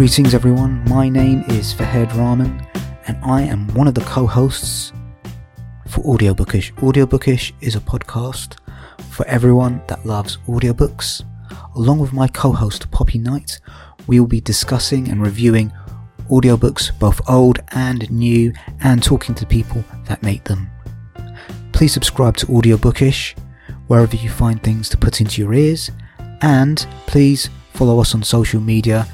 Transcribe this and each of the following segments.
Greetings, everyone. My name is Fahed Rahman, and I am one of the co hosts for Audiobookish. Audiobookish is a podcast for everyone that loves audiobooks. Along with my co host Poppy Knight, we will be discussing and reviewing audiobooks, both old and new, and talking to people that make them. Please subscribe to Audiobookish wherever you find things to put into your ears, and please follow us on social media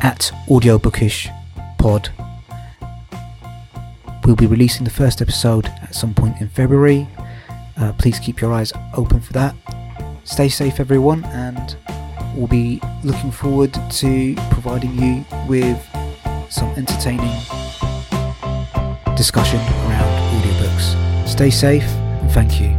at Audiobookish Pod. We'll be releasing the first episode at some point in February. Uh, please keep your eyes open for that. Stay safe, everyone, and we'll be looking forward to providing you with some entertaining discussion around audiobooks. Stay safe and thank you.